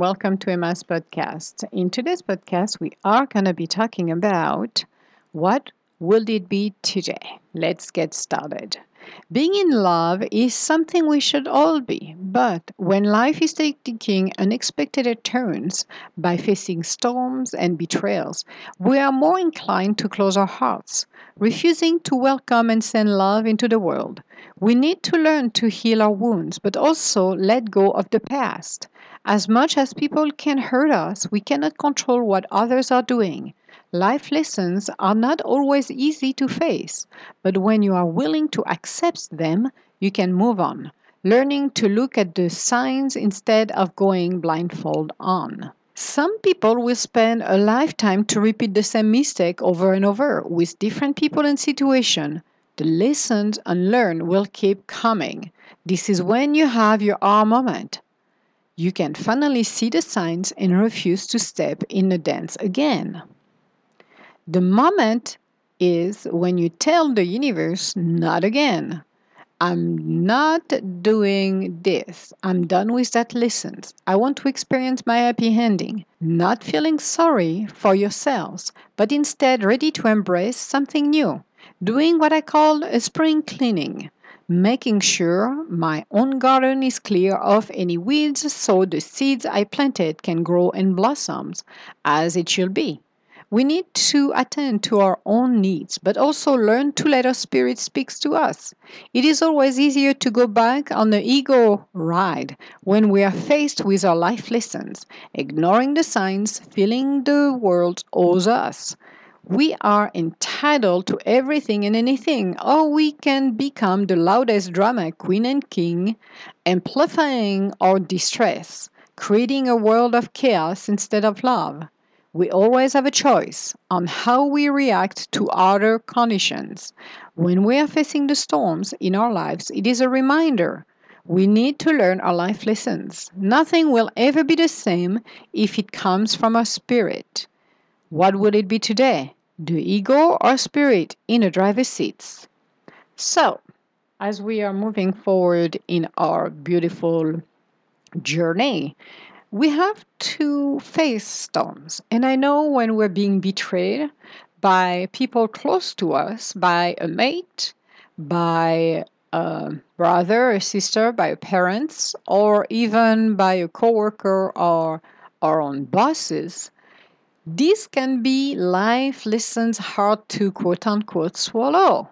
welcome to Emma's podcast. In today's podcast, we are going to be talking about what will it be today. Let's get started. Being in love is something we should all be, but when life is taking unexpected turns by facing storms and betrayals, we are more inclined to close our hearts, refusing to welcome and send love into the world. We need to learn to heal our wounds, but also let go of the past. As much as people can hurt us, we cannot control what others are doing. Life lessons are not always easy to face, but when you are willing to accept them, you can move on, learning to look at the signs instead of going blindfold on. Some people will spend a lifetime to repeat the same mistake over and over with different people and situations. The lessons unlearned will keep coming. This is when you have your aha moment. You can finally see the signs and refuse to step in the dance again. The moment is when you tell the universe, not again. I'm not doing this. I'm done with that lessons. I want to experience my happy ending. Not feeling sorry for yourselves, but instead ready to embrace something new. Doing what I call a spring cleaning. Making sure my own garden is clear of any weeds so the seeds I planted can grow and blossom as it should be. We need to attend to our own needs, but also learn to let our spirit speak to us. It is always easier to go back on the ego ride when we are faced with our life lessons, ignoring the signs, feeling the world owes us. We are entitled to everything and anything, or we can become the loudest drama queen and king, amplifying our distress, creating a world of chaos instead of love. We always have a choice on how we react to other conditions. When we are facing the storms in our lives, it is a reminder we need to learn our life lessons. Nothing will ever be the same if it comes from our spirit. What would it be today? The ego or spirit in the driver's seats? So, as we are moving forward in our beautiful journey, we have to face storms. And I know when we're being betrayed by people close to us, by a mate, by a brother, a sister, by parents, or even by a coworker or our own bosses, these can be life lessons hard to quote unquote swallow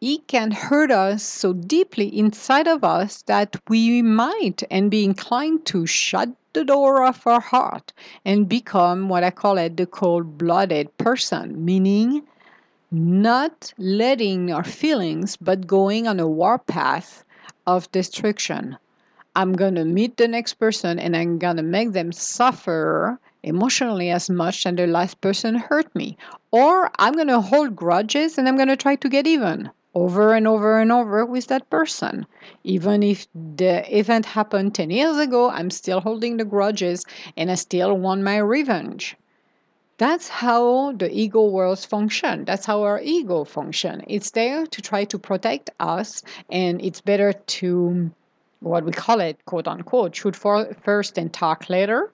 it can hurt us so deeply inside of us that we might and be inclined to shut the door of our heart and become what I call it the cold blooded person, meaning not letting our feelings but going on a warpath of destruction. I'm going to meet the next person and I'm going to make them suffer emotionally as much as the last person hurt me. Or I'm going to hold grudges and I'm going to try to get even over and over and over with that person. Even if the event happened 10 years ago, I'm still holding the grudges and I still want my revenge. That's how the ego worlds function. That's how our ego function. It's there to try to protect us, and it's better to what we call it, quote unquote, shoot for first and talk later.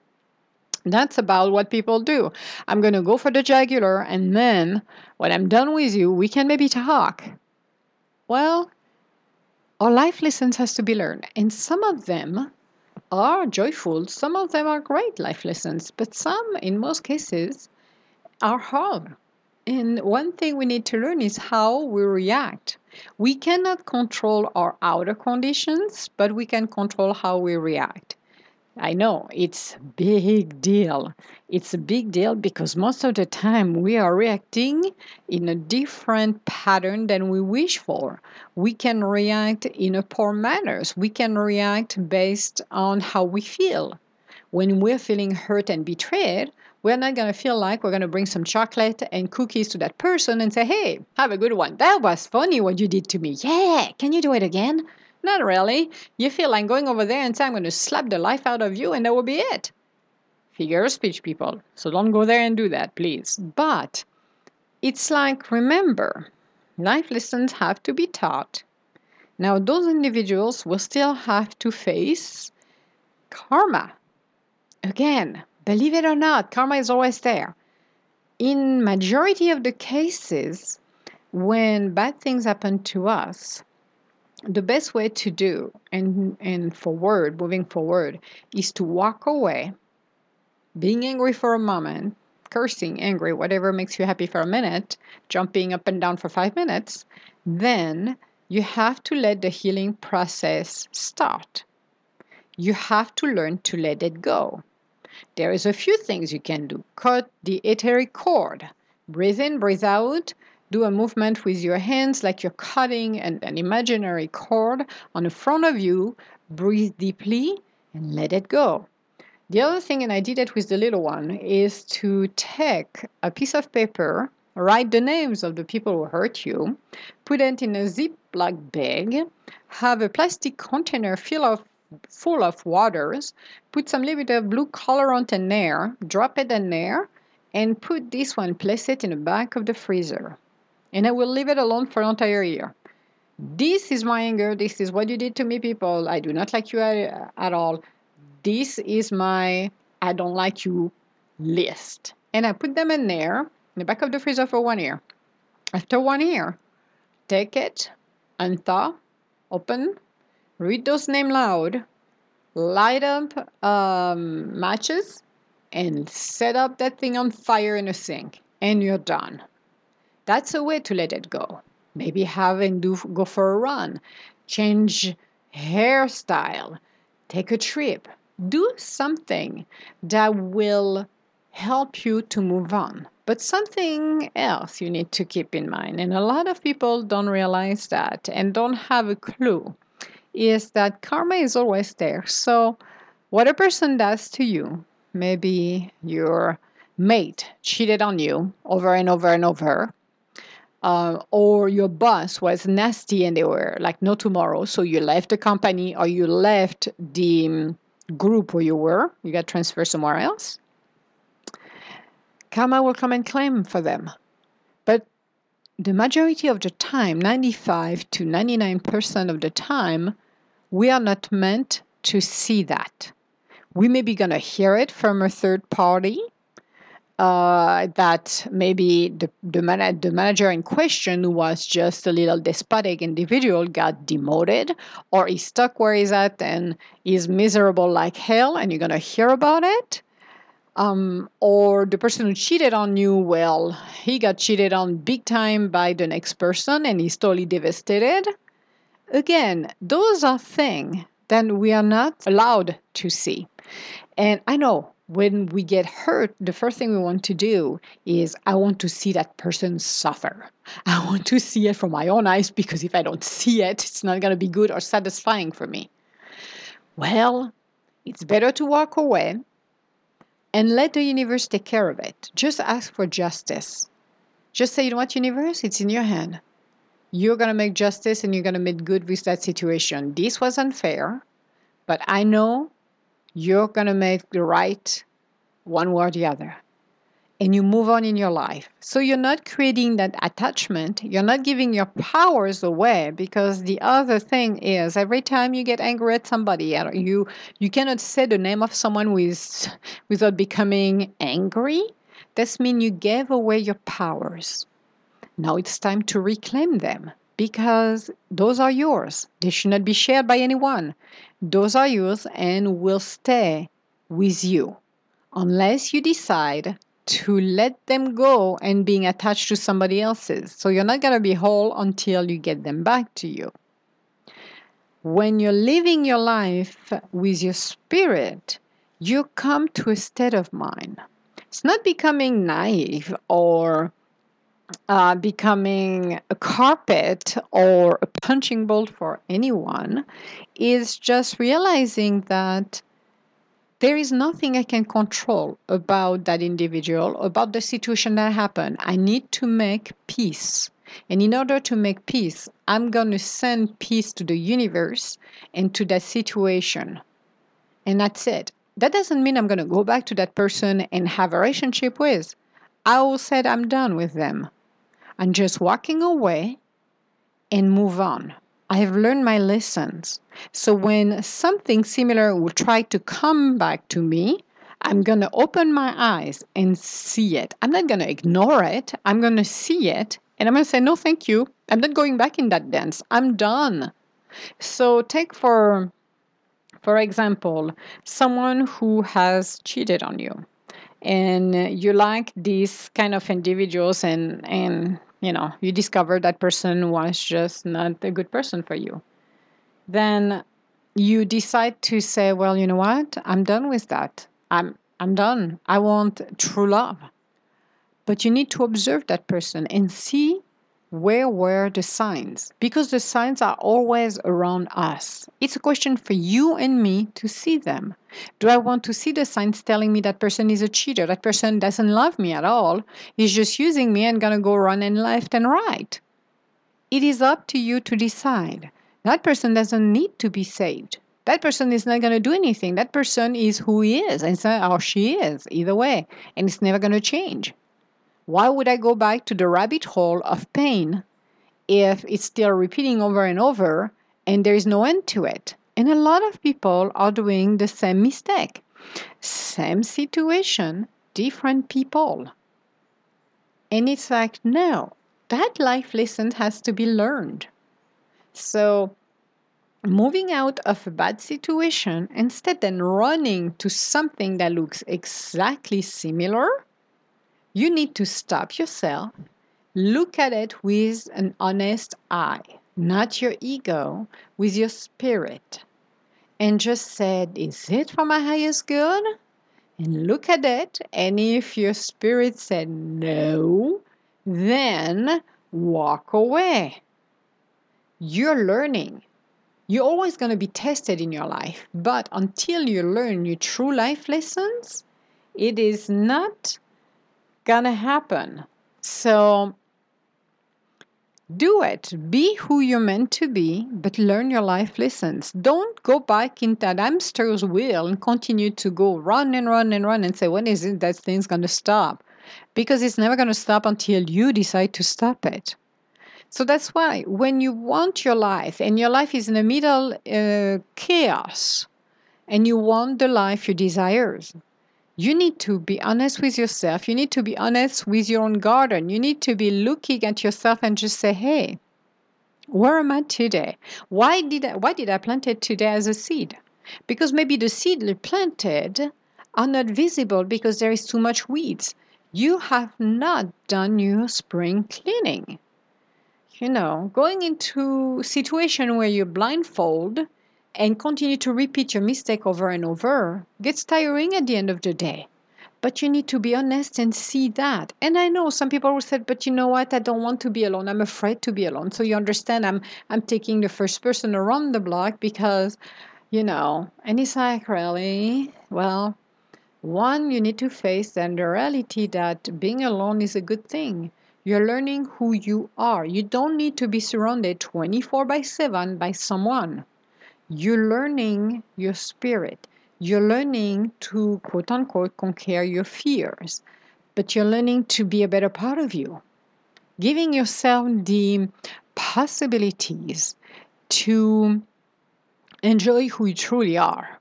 That's about what people do. I'm going to go for the jugular, and then when I'm done with you, we can maybe talk. Well, our life lessons has to be learned, and some of them are joyful, some of them are great life lessons, but some, in most cases, are hard. And one thing we need to learn is how we react. We cannot control our outer conditions, but we can control how we react. I know it's a big deal. It's a big deal because most of the time we are reacting in a different pattern than we wish for. We can react in a poor manners. We can react based on how we feel. When we're feeling hurt and betrayed, we're not going to feel like we're going to bring some chocolate and cookies to that person and say, hey, have a good one. That was funny what you did to me. Yeah, can you do it again? Not really. You feel like going over there and say, I'm going to slap the life out of you, and that will be it. Figure of speech, people. So don't go there and do that, please. But it's like, remember, life lessons have to be taught. Now, those individuals will still have to face karma. again, believe it or not, karma is always there. In majority of the cases, when bad things happen to us, the best way to do and and forward, moving forward, is to walk away, being angry for a moment, cursing, angry, whatever makes you happy for a minute, jumping up and down for five minutes, then you have to let the healing process start. You have to learn to let it go. There is a few things you can do. Cut the etheric cord. Breathe in, breathe out. Do a movement with your hands like you're cutting an, an imaginary cord on the front of you. Breathe deeply and let it go. The other thing, and I did it with the little one, is to take a piece of paper, write the names of the people who hurt you, put it in a Ziploc bag, have a plastic container full of full of waters, put some little bit of blue colorant in there, drop it in there, and put this one, place it in the back of the freezer. And I will leave it alone for an entire year. This is my anger. This is what you did to me, people. I do not like you at, at all. This is my I don't like you list. And I put them in there in the back of the freezer for one year. After one year, take it, unthaw, open, read those names loud, light up um, matches, and set up that thing on fire in a sink, and you're done. That's a way to let it go. Maybe have and do go for a run, change hairstyle, take a trip, do something that will help you to move on. But something else you need to keep in mind, and a lot of people don't realize that and don't have a clue is that karma is always there. So, what a person does to you, maybe your mate cheated on you over and over and over, uh, or your boss was nasty and they were like no tomorrow, so you left the company or you left the um, group where you were, you got transferred somewhere else. Karma will come and claim for them. But the majority of the time, 95 to 99% of the time, we are not meant to see that. We may be going to hear it from a third party. Uh, that maybe the, the, man- the manager in question, was just a little despotic individual, got demoted or is stuck where he's at and is miserable like hell, and you're going to hear about it um, or the person who cheated on you, well, he got cheated on big time by the next person and he's totally devastated. Again, those are things that we are not allowed to see. And I know when we get hurt, the first thing we want to do is I want to see that person suffer. I want to see it from my own eyes because if I don't see it, it's not going to be good or satisfying for me. Well, it's better to walk away and let the universe take care of it. Just ask for justice. Just say, you know what, universe, it's in your hand. You're going to make justice and you're going to make good with that situation. This was unfair, but I know you're going to make the right one way or the other and you move on in your life. So you're not creating that attachment, you're not giving your powers away because the other thing is every time you get angry at somebody, you you cannot say the name of someone with, without becoming angry. This means you gave away your powers. Now it's time to reclaim them because those are yours. They should not be shared by anyone. Those are yours and will stay with you unless you decide to let them go and being attached to somebody else's. So you're not going to be whole until you get them back to you. When you're living your life with your spirit, you come to a state of mind. It's not becoming naive or uh, becoming a carpet or a punching bolt for anyone. Is just realizing that there is nothing I can control about that individual, about the situation that happened. I need to make peace. And in order to make peace, I'm going to send peace to the universe and to that situation. And that's it. That doesn't mean I'm going to go back to that person and have a relationship with. I will say I'm done with them. I'm just walking away and move on. I have learned my lessons. So when something similar will try to come back to me, I'm going to open my eyes and see it. I'm not going to ignore it. I'm going to see it and I'm going to say, no, thank you. I'm not going back in that dance. I'm done. So take for for example, someone who has cheated on you and you like these kind of individuals and and you know, you discover that person was just not a good person for you. Then you decide to say, well, you know what? I'm done with that. I'm I'm done. I want true love. But you need to observe that person and see where were the signs? Because the signs are always around us. It's a question for you and me to see them. Do I want to see the signs telling me that person is a cheater, that person doesn't love me at all, he's just using me and gonna go running left and right? It is up to you to decide. That person doesn't need to be saved. That person is not to do anything. That person is who he is, and so, or she is, either way, and it's never to change. Why would I go back to the rabbit hole of pain if it's still repeating over and over and there is no end to it? And a lot of people are doing the same mistake. Same situation, different people. And it's like, no, that life lesson has to be learned. So, moving out of a bad situation, instead then running to something that looks exactly similar, you need to stop yourself, look at it with an honest eye, not your ego, with your spirit, and just said, Is it for my highest good? And look at it, and if your spirit said no, then walk away. You're learning. You're always going to be tested in your life, but until you learn your true life lessons, it is not gonna happen. So do it. Be who you're meant to be, but learn your life lessons. Don't go back in that hamster's wheel and continue to go run and run and run and say, when is it that thing's going to stop? Because it's never going to stop until you decide to stop it. So that's why when you want your life and your life is in the middle uh, chaos and you want the life you desires, you need to be honest with yourself. You need to be honest with your own garden. You need to be looking at yourself and just say, hey, where am I today? Why did I, why did I plant it today as a seed? Because maybe the seed you planted are not visible because there is too much weeds. You have not done your spring cleaning. You know, going into situation where you blindfold and continue to repeat your mistake over and over gets tiring at the end of the day. But you need to be honest and see that. And I know some people will say, but you know what? I don't want to be alone. I'm afraid to be alone. So you understand I'm I'm taking the first person around the block because, you know, and it's like really, well, one, you need to face then the reality that being alone is a good thing. You're learning who you are. You don't need to be surrounded 24 by 7 by someone you're learning your spirit. You're learning to quote unquote conquer your fears, but you're learning to be a better part of you, giving yourself the possibilities to enjoy who you truly are.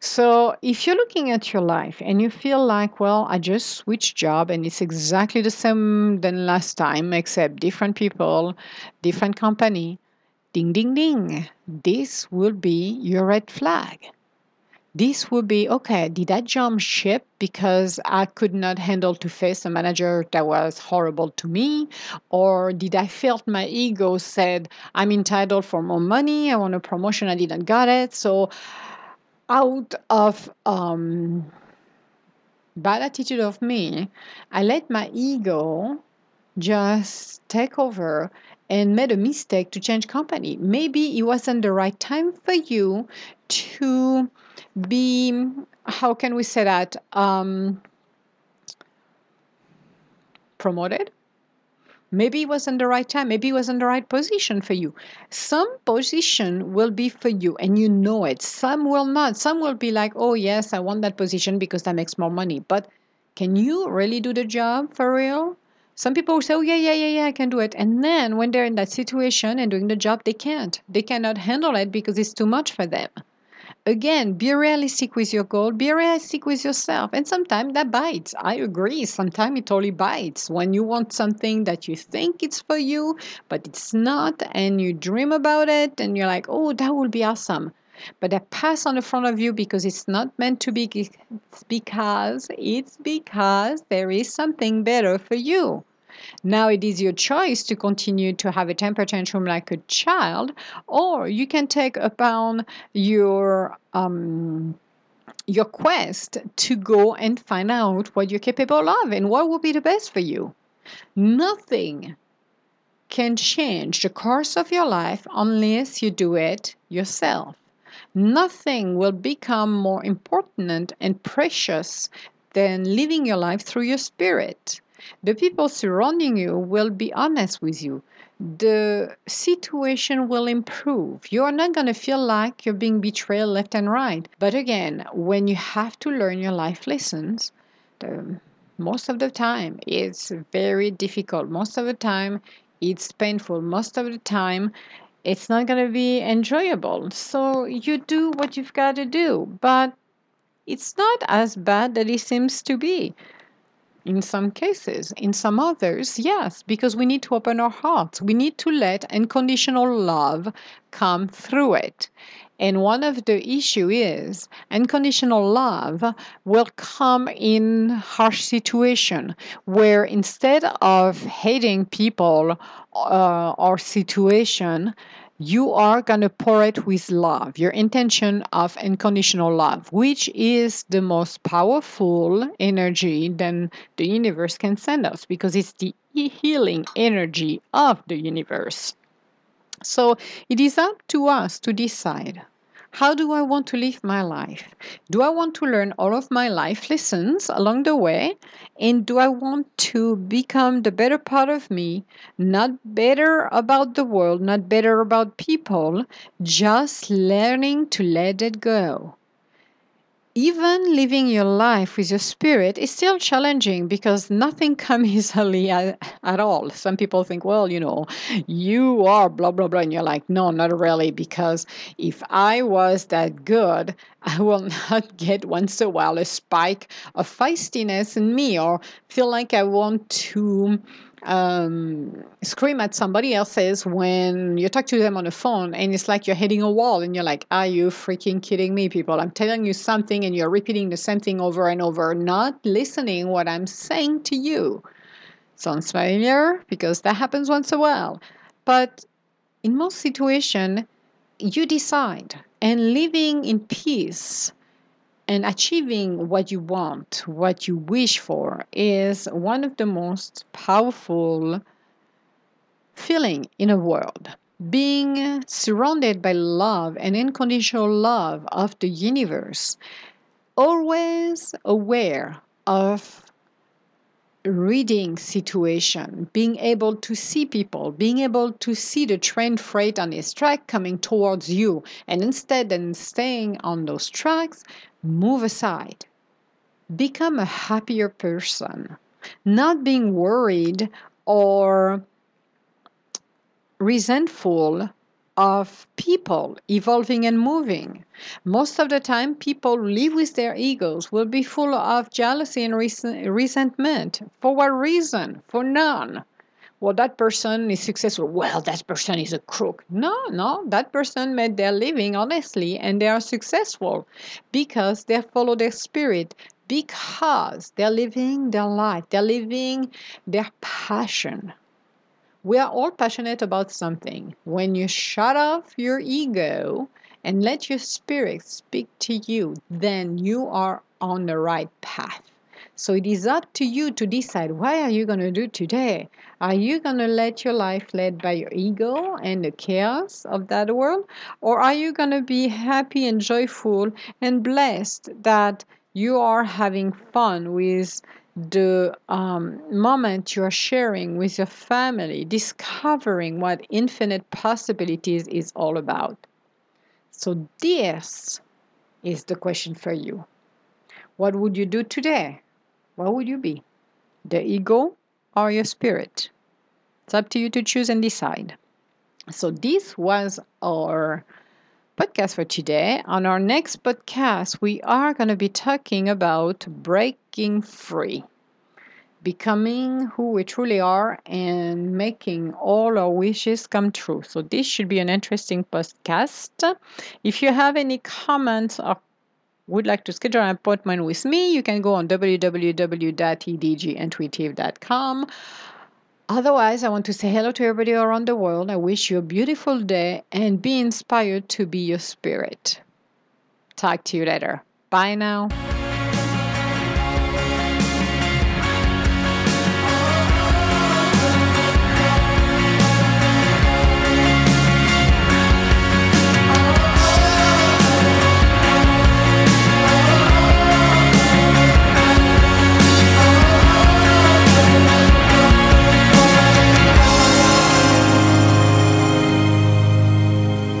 So, if you're looking at your life and you feel like, well, I just switched job and it's exactly the same than last time, except different people, different company, ding, ding, ding. This will be your red flag. This will be okay. Did I jump ship because I could not handle to face a manager that was horrible to me? Or did I felt my ego said, I'm entitled for more money, I want a promotion, I didn't got it. So out of um, bad attitude of me, I let my ego just take over and made a mistake to change company. Maybe it wasn't the right time for you to be, how can we say that, um, promoted. Maybe it wasn't the right time. Maybe it wasn't the right position for you. Some position will be for you and you know it. Some will not. Some will be like, oh, yes, I want that position because that makes more money. But can you really do the job for real? Some people say, oh, yeah, yeah, yeah, yeah, I can do it. And then when they're in that situation and doing the job, they can't. They cannot handle it because it's too much for them. again, be realistic with your goal, be realistic with yourself. And sometimes that bites. I agree. Sometimes it totally bites. When you want something that you think it's for you, but it's not, and you dream about it, and you're like, oh, that would be awesome. But that pass on the front of you because it's not meant to be, it's because it's because there is something better for you. Now it is your choice to continue to have a temper tantrum like a child, or you can take upon your um, your quest to go and find out what you're capable of and what will be the best for you. Nothing can change the course of your life unless you do it yourself. Nothing will become more important and precious than living your life through your spirit. The people surrounding you will be honest with you. The situation will improve. You are not going to feel like you're being betrayed left and right. But again, when you have to learn your life lessons, the, most of the time it's very difficult. Most of the time it's painful. Most of the time it's not going to be enjoyable. So you do what you've got to do. But it's not as bad that it seems to be in some cases. In some others, yes, because we need to open our hearts. We need to let unconditional love come through it. And one of the issue is unconditional love will come in harsh situation where instead of hating people uh, or situation, you are going to pour it with love, your intention of unconditional love, which is the most powerful energy that the universe can send us because it's the healing energy of the universe. So it is up to us to decide how do I want to live my life? Do I want to learn all of my life lessons along the way? And do I want to become the better part of me, not better about the world, not better about people, just learning to let it go? Even living your life with your spirit is still challenging because nothing comes easily at, at, all. Some people think, well, you know, you are blah, blah, blah. And you're like, no, not really, because if I was that good, I will not get once in a while a spike of feistiness in me or feel like I want to um, scream at somebody else's when you talk to them on the phone and it's like you're hitting a wall and you're like, are you freaking kidding me, people? I'm telling you something and you're repeating the same thing over and over, not listening what I'm saying to you. Sounds familiar because that happens once in a while. But in most situations, you decide and living in peace and achieving what you want, what you wish for, is one of the most powerful feeling in a world. Being surrounded by love and unconditional love of the universe, always aware of reading situation, being able to see people, being able to see the train freight on its track coming towards you, and instead of staying on those tracks, move aside. Become a happier person, not being worried or resentful of people evolving and moving. Most of the time, people live with their egos, will be full of jealousy and res- resentment. For what reason? For none. Well, that person is successful. Well, that person is a crook. No, no, that person made their living honestly and they are successful because they follow their spirit, because they're living their life, they're living their passion we are all passionate about something. When you shut off your ego and let your spirit speak to you, then you are on the right path. So it is up to you to decide what are you going to do today? Are you going to let your life led by your ego and the chaos of that world? Or are you going to be happy and joyful and blessed that you are having fun with the um, moment you're sharing with your family, discovering what infinite possibilities is all about. So, this is the question for you. What would you do today? What would you be? The ego or your spirit? It's up to you to choose and decide. So, this was our podcast for today. On our next podcast, we are going to be talking about breaking free, becoming who we truly are, and making all our wishes come true. So, this should be an interesting podcast. If you have any comments or would like to schedule an appointment with me, you can go on www.edgintuitive.com. Otherwise, I want to say hello to everybody around the world. I wish you a beautiful day and be inspired to be your spirit. Talk to you later. Bye now.